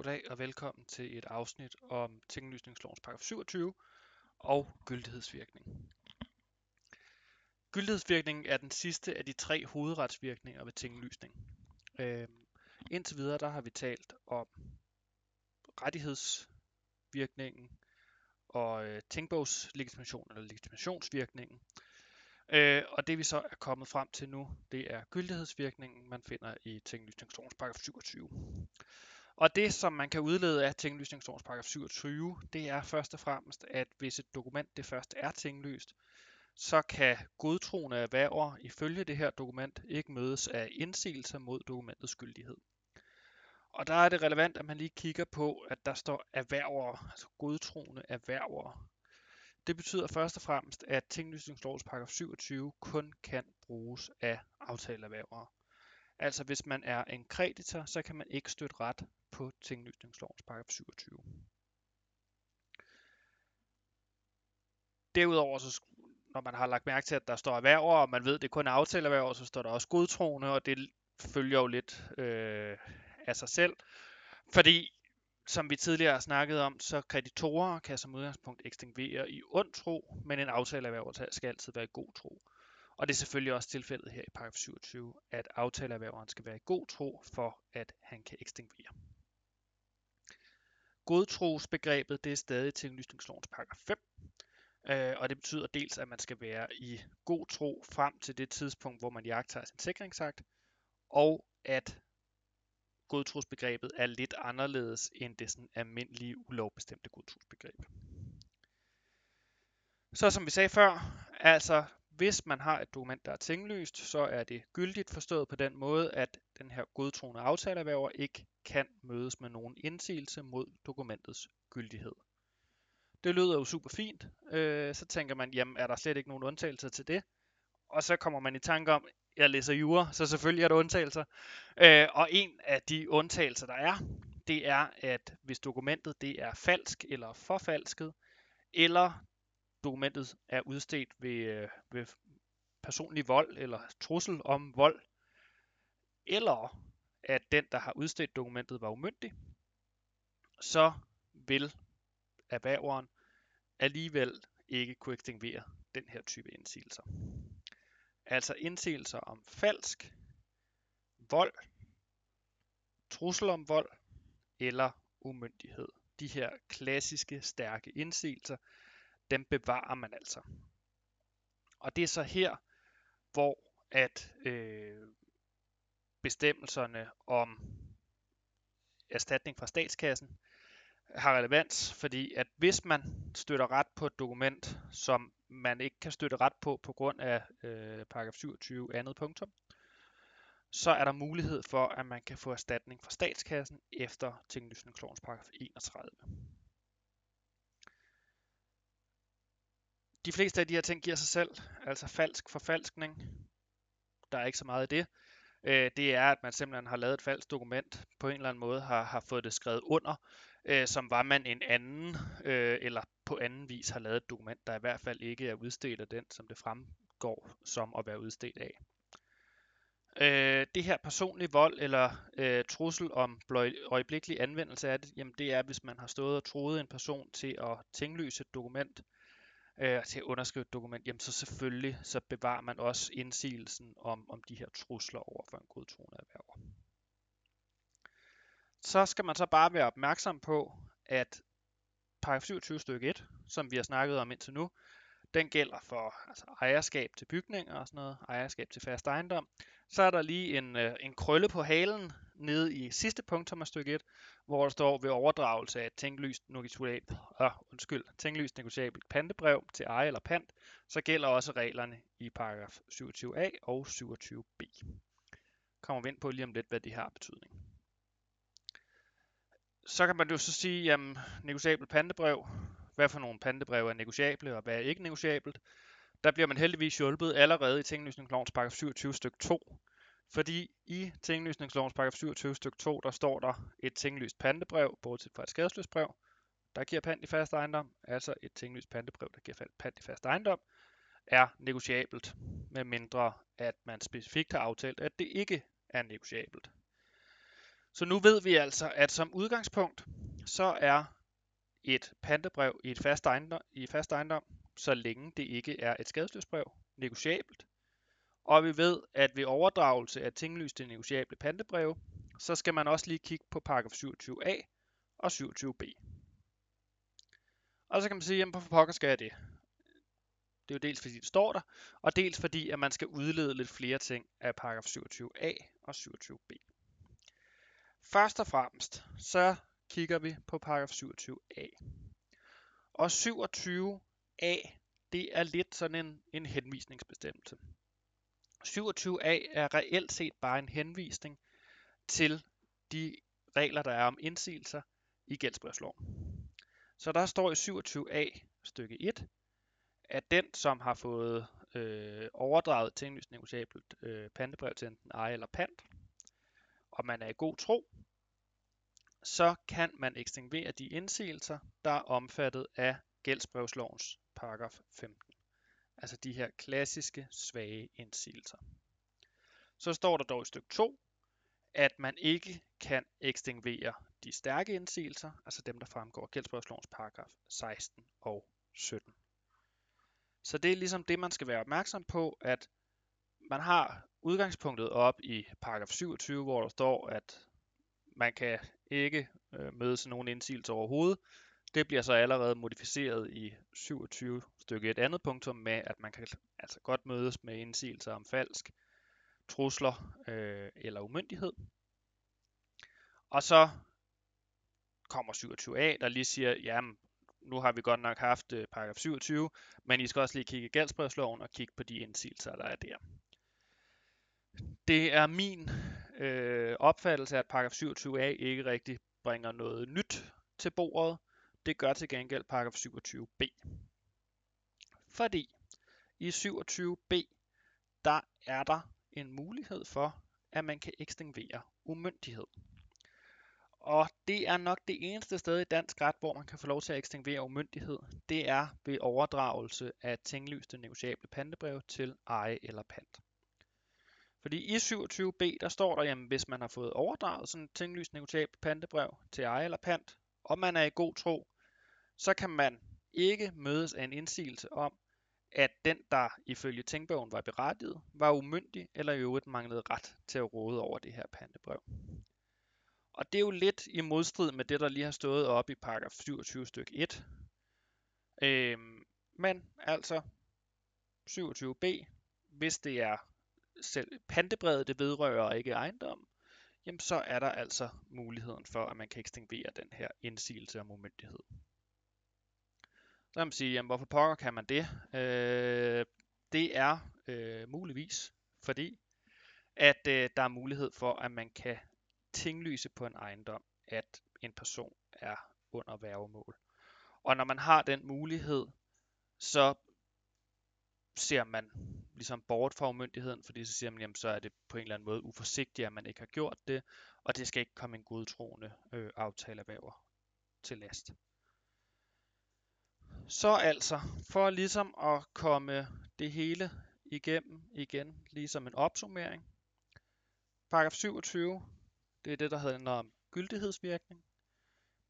Goddag og velkommen til et afsnit om tinglysningslovens paragraf 27 og gyldighedsvirkning. Gyldighedsvirkningen er den sidste af de tre hovedretsvirkninger ved tinglysning. Øh, indtil videre der har vi talt om rettighedsvirkningen og øh, tingbogslegitimation eller legitimationsvirkningen. Øh, og det vi så er kommet frem til nu, det er gyldighedsvirkningen, man finder i tinglysningslovens paragraf 27. Og det, som man kan udlede af tinglysningslovens paragraf 27, det er først og fremmest, at hvis et dokument det først er tinglyst, så kan godtroende erhverver ifølge det her dokument ikke mødes af indsigelse mod dokumentets gyldighed. Og der er det relevant, at man lige kigger på, at der står erhverver, altså godtroende erhverver. Det betyder først og fremmest, at tinglysningslovens paragraf 27 kun kan bruges af aftaleerhververe. Altså hvis man er en kreditor, så kan man ikke støtte ret på tinglysningslovens paragraf 27. Derudover, så, når man har lagt mærke til, at der står erhverver, og man ved, at det kun er aftaleerhverver, så står der også godtroende, og det følger jo lidt øh, af sig selv. Fordi, som vi tidligere har snakket om, så kreditorer kan som udgangspunkt ekstinguere i ond tro, men en aftaleerhverver skal altid være i god tro. Og det er selvfølgelig også tilfældet her i paragraf 27, at aftaleerhververen skal være i god tro for, at han kan ekstinguere. Godtrosbegrebet det er stadig tinglysningslovens paragraf 5, øh, og det betyder dels, at man skal være i god tro frem til det tidspunkt, hvor man jagter sin sikringsakt, og at godtrosbegrebet er lidt anderledes end det sådan almindelige ulovbestemte godtrosbegreb. Så som vi sagde før, altså hvis man har et dokument, der er tinglyst, så er det gyldigt forstået på den måde, at den her godtroende aftaleerhverver ikke kan mødes med nogen indsigelse mod dokumentets gyldighed. Det lyder jo super fint. Øh, så tænker man, jamen er der slet ikke nogen undtagelser til det? Og så kommer man i tanke om, jeg læser jura, så selvfølgelig er der undtagelser. Øh, og en af de undtagelser, der er, det er, at hvis dokumentet det er falsk eller forfalsket, eller dokumentet er udstedt ved, øh, ved personlig vold eller trussel om vold, eller at den, der har udstedt dokumentet, var umyndig, så vil erhververen alligevel ikke kunne ekstinguere den her type indsigelser. Altså indsigelser om falsk, vold, trussel om vold eller umyndighed. De her klassiske stærke indsigelser, dem bevarer man altså. Og det er så her, hvor at øh, bestemmelserne om erstatning fra statskassen har relevans, fordi at hvis man støtter ret på et dokument, som man ikke kan støtte ret på på grund af øh, paragraf 27 andet punktum, så er der mulighed for, at man kan få erstatning fra statskassen efter tinglysningslovens paragraf 31. De fleste af de her ting giver sig selv, altså falsk forfalskning. Der er ikke så meget af det. Øh, det er, at man simpelthen har lavet et falsk dokument, på en eller anden måde har, har fået det skrevet under, øh, som var man en anden, øh, eller på anden vis har lavet et dokument, der i hvert fald ikke er udstedt af den, som det fremgår som at være udstedt af. Øh, det her personlig vold eller øh, trussel om øjeblikkelig anvendelse af det, jamen det er, hvis man har stået og troet en person til at tinglyse et dokument, øh, til at underskrive et dokument, jamen så selvfølgelig så bevarer man også indsigelsen om, om de her trusler over for en godtroende erhverver. Så skal man så bare være opmærksom på, at paragraf 27 stykke 1, som vi har snakket om indtil nu, den gælder for altså, ejerskab til bygninger og sådan noget, ejerskab til fast ejendom. Så er der lige en, øh, en krølle på halen nede i sidste punktum af stykke 1, hvor der står ved overdragelse af et tinglyst negociabelt, øh, undskyld, tinglyst negotiabelt pantebrev til eje eller pant, så gælder også reglerne i paragraf 27a og 27b. Kommer vi ind på lige om lidt, hvad det har betydning. Så kan man jo så sige, at negociabelt pantebrev, hvad for nogle pantebreve er negotiable, og hvad er ikke negotiabelt, Der bliver man heldigvis hjulpet allerede i tinglysningslovens paragraf 27 stykke 2, fordi i tinglysningslovens paragraf 27 stykke 2, der står der et tinglyst pantebrev, bortset fra et skadesløst brev, der giver pant i fast ejendom, altså et tinglyst pantebrev, der giver pant i fast ejendom, er negotiabelt, med mindre at man specifikt har aftalt, at det ikke er negotiabelt. Så nu ved vi altså, at som udgangspunkt, så er et pantebrev i et fast ejendom, i fast ejendom, så længe det ikke er et skadesløsbrev, negociabelt. Og vi ved, at ved overdragelse af tinglyste negociable pantebreve, så skal man også lige kigge på paragraf 27a og 27b. Og så kan man sige, jamen hvorfor pokker skal jeg det? Det er jo dels fordi det står der, og dels fordi at man skal udlede lidt flere ting af paragraf 27a og 27b. Først og fremmest, så kigger vi på paragraf 27a. Og 27a, det er lidt sådan en, en henvisningsbestemmelse. 27a er reelt set bare en henvisning til de regler, der er om indsigelser i gældsbrevsloven. Så der står i 27a stykke 1, at den, som har fået øh, overdraget tinglyst negociabelt øh, pantebrev til enten eje eller pant, og man er i god tro, så kan man ekstinguere de indsigelser, der er omfattet af gældsbrevslovens paragraf 15. Altså de her klassiske svage indsigelser. Så står der dog i stykke 2, at man ikke kan ekstinguere de stærke indsigelser, altså dem, der fremgår af gældsbrevslovens paragraf 16 og 17. Så det er ligesom det, man skal være opmærksom på, at man har udgangspunktet op i paragraf 27, hvor der står, at man kan ikke øh, mødes nogen indsigelse overhovedet. Det bliver så allerede modificeret i 27 stykke et andet punktum med, at man kan altså godt mødes med indsigelser om falsk, trusler øh, eller umyndighed. Og så kommer 27a, der lige siger, jamen, nu har vi godt nok haft øh, paragraf 27, men I skal også lige kigge i gældsbrevsloven og kigge på de indsigelser, der er der. Det er min øh, opfattelse, at paragraf 27a ikke rigtig bringer noget nyt til bordet. Det gør til gengæld paragraf 27b. Fordi i 27b, der er der en mulighed for, at man kan ekstinguere umyndighed. Og det er nok det eneste sted i dansk ret, hvor man kan få lov til at ekstinguere umyndighed. Det er ved overdragelse af tinglyste negociable pantebrev til eje eller pant. Fordi i 27b, der står der, jamen hvis man har fået overdraget sådan et tinglyst negociabelt pantebrev til eje eller pant, og man er i god tro, så kan man ikke mødes af en indsigelse om, at den, der ifølge tingbogen var berettiget, var umyndig eller i øvrigt manglede ret til at råde over det her pantebrev. Og det er jo lidt i modstrid med det, der lige har stået op i paragraf 27 stykke 1. Øhm, men altså 27b, hvis det er selv pantebrevet, det vedrører ikke ejendom, jamen så er der altså muligheden for, at man kan ekstinguere den her indsigelse om umyndighed. Så kan man sige, jamen hvorfor pokker kan man det? Øh, det er øh, muligvis, fordi at øh, der er mulighed for, at man kan tinglyse på en ejendom, at en person er under værgemål. Og når man har den mulighed, så ser man ligesom bort fra umyndigheden, fordi så siger man, jamen, så er det på en eller anden måde uforsigtigt, at man ikke har gjort det, og det skal ikke komme en godtroende øh, aftalevæver til last. Så altså, for ligesom at komme det hele igennem igen, ligesom en opsummering. Paragraf 27, det er det, der handler om gyldighedsvirkning.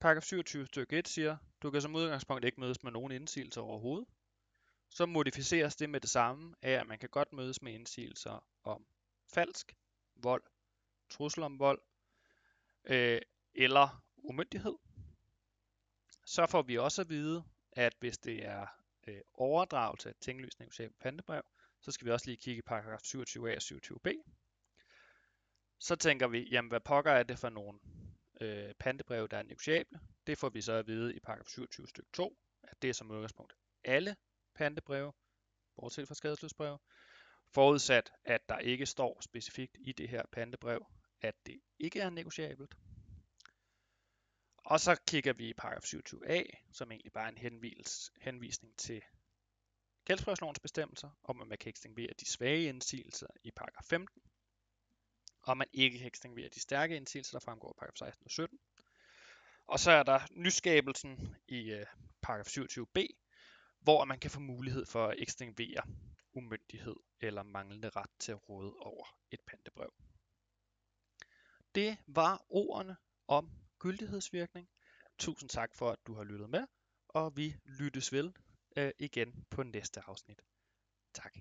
Paragraf 27 stykke 1 siger, du kan som udgangspunkt ikke mødes med nogen indsigelser overhovedet så modificeres det med det samme af, at man kan godt mødes med indsigelser om falsk, vold, trussel om vold øh, eller umyndighed. Så får vi også at vide, at hvis det er øh, overdragelse af tinglysning af pantebrev, så skal vi også lige kigge i paragraf 27a og 27b. Så tænker vi, jamen hvad pokker er det for nogle øh, pantebrev, der er negociable? Det får vi så at vide i paragraf 27 stykke 2, at det er som udgangspunkt alle pantebreve, bortset fra skadesløsbreve, forudsat at der ikke står specifikt i det her pantebrev, at det ikke er negociabelt. Og så kigger vi i paragraf 27a, som egentlig bare er en henvis, henvisning til gældsbrevslovens bestemmelser, om at man kan ekstinguere de svage indsigelser i paragraf 15, og man ikke kan ekstinguere de stærke indsigelser, der fremgår af paragraf 16 og 17. Og så er der nyskabelsen i øh, paragraf 27b, hvor man kan få mulighed for at ekstinguere umyndighed eller manglende ret til at råde over et pantebrev. Det var ordene om gyldighedsvirkning. Tusind tak for, at du har lyttet med, og vi lyttes vel øh, igen på næste afsnit. Tak.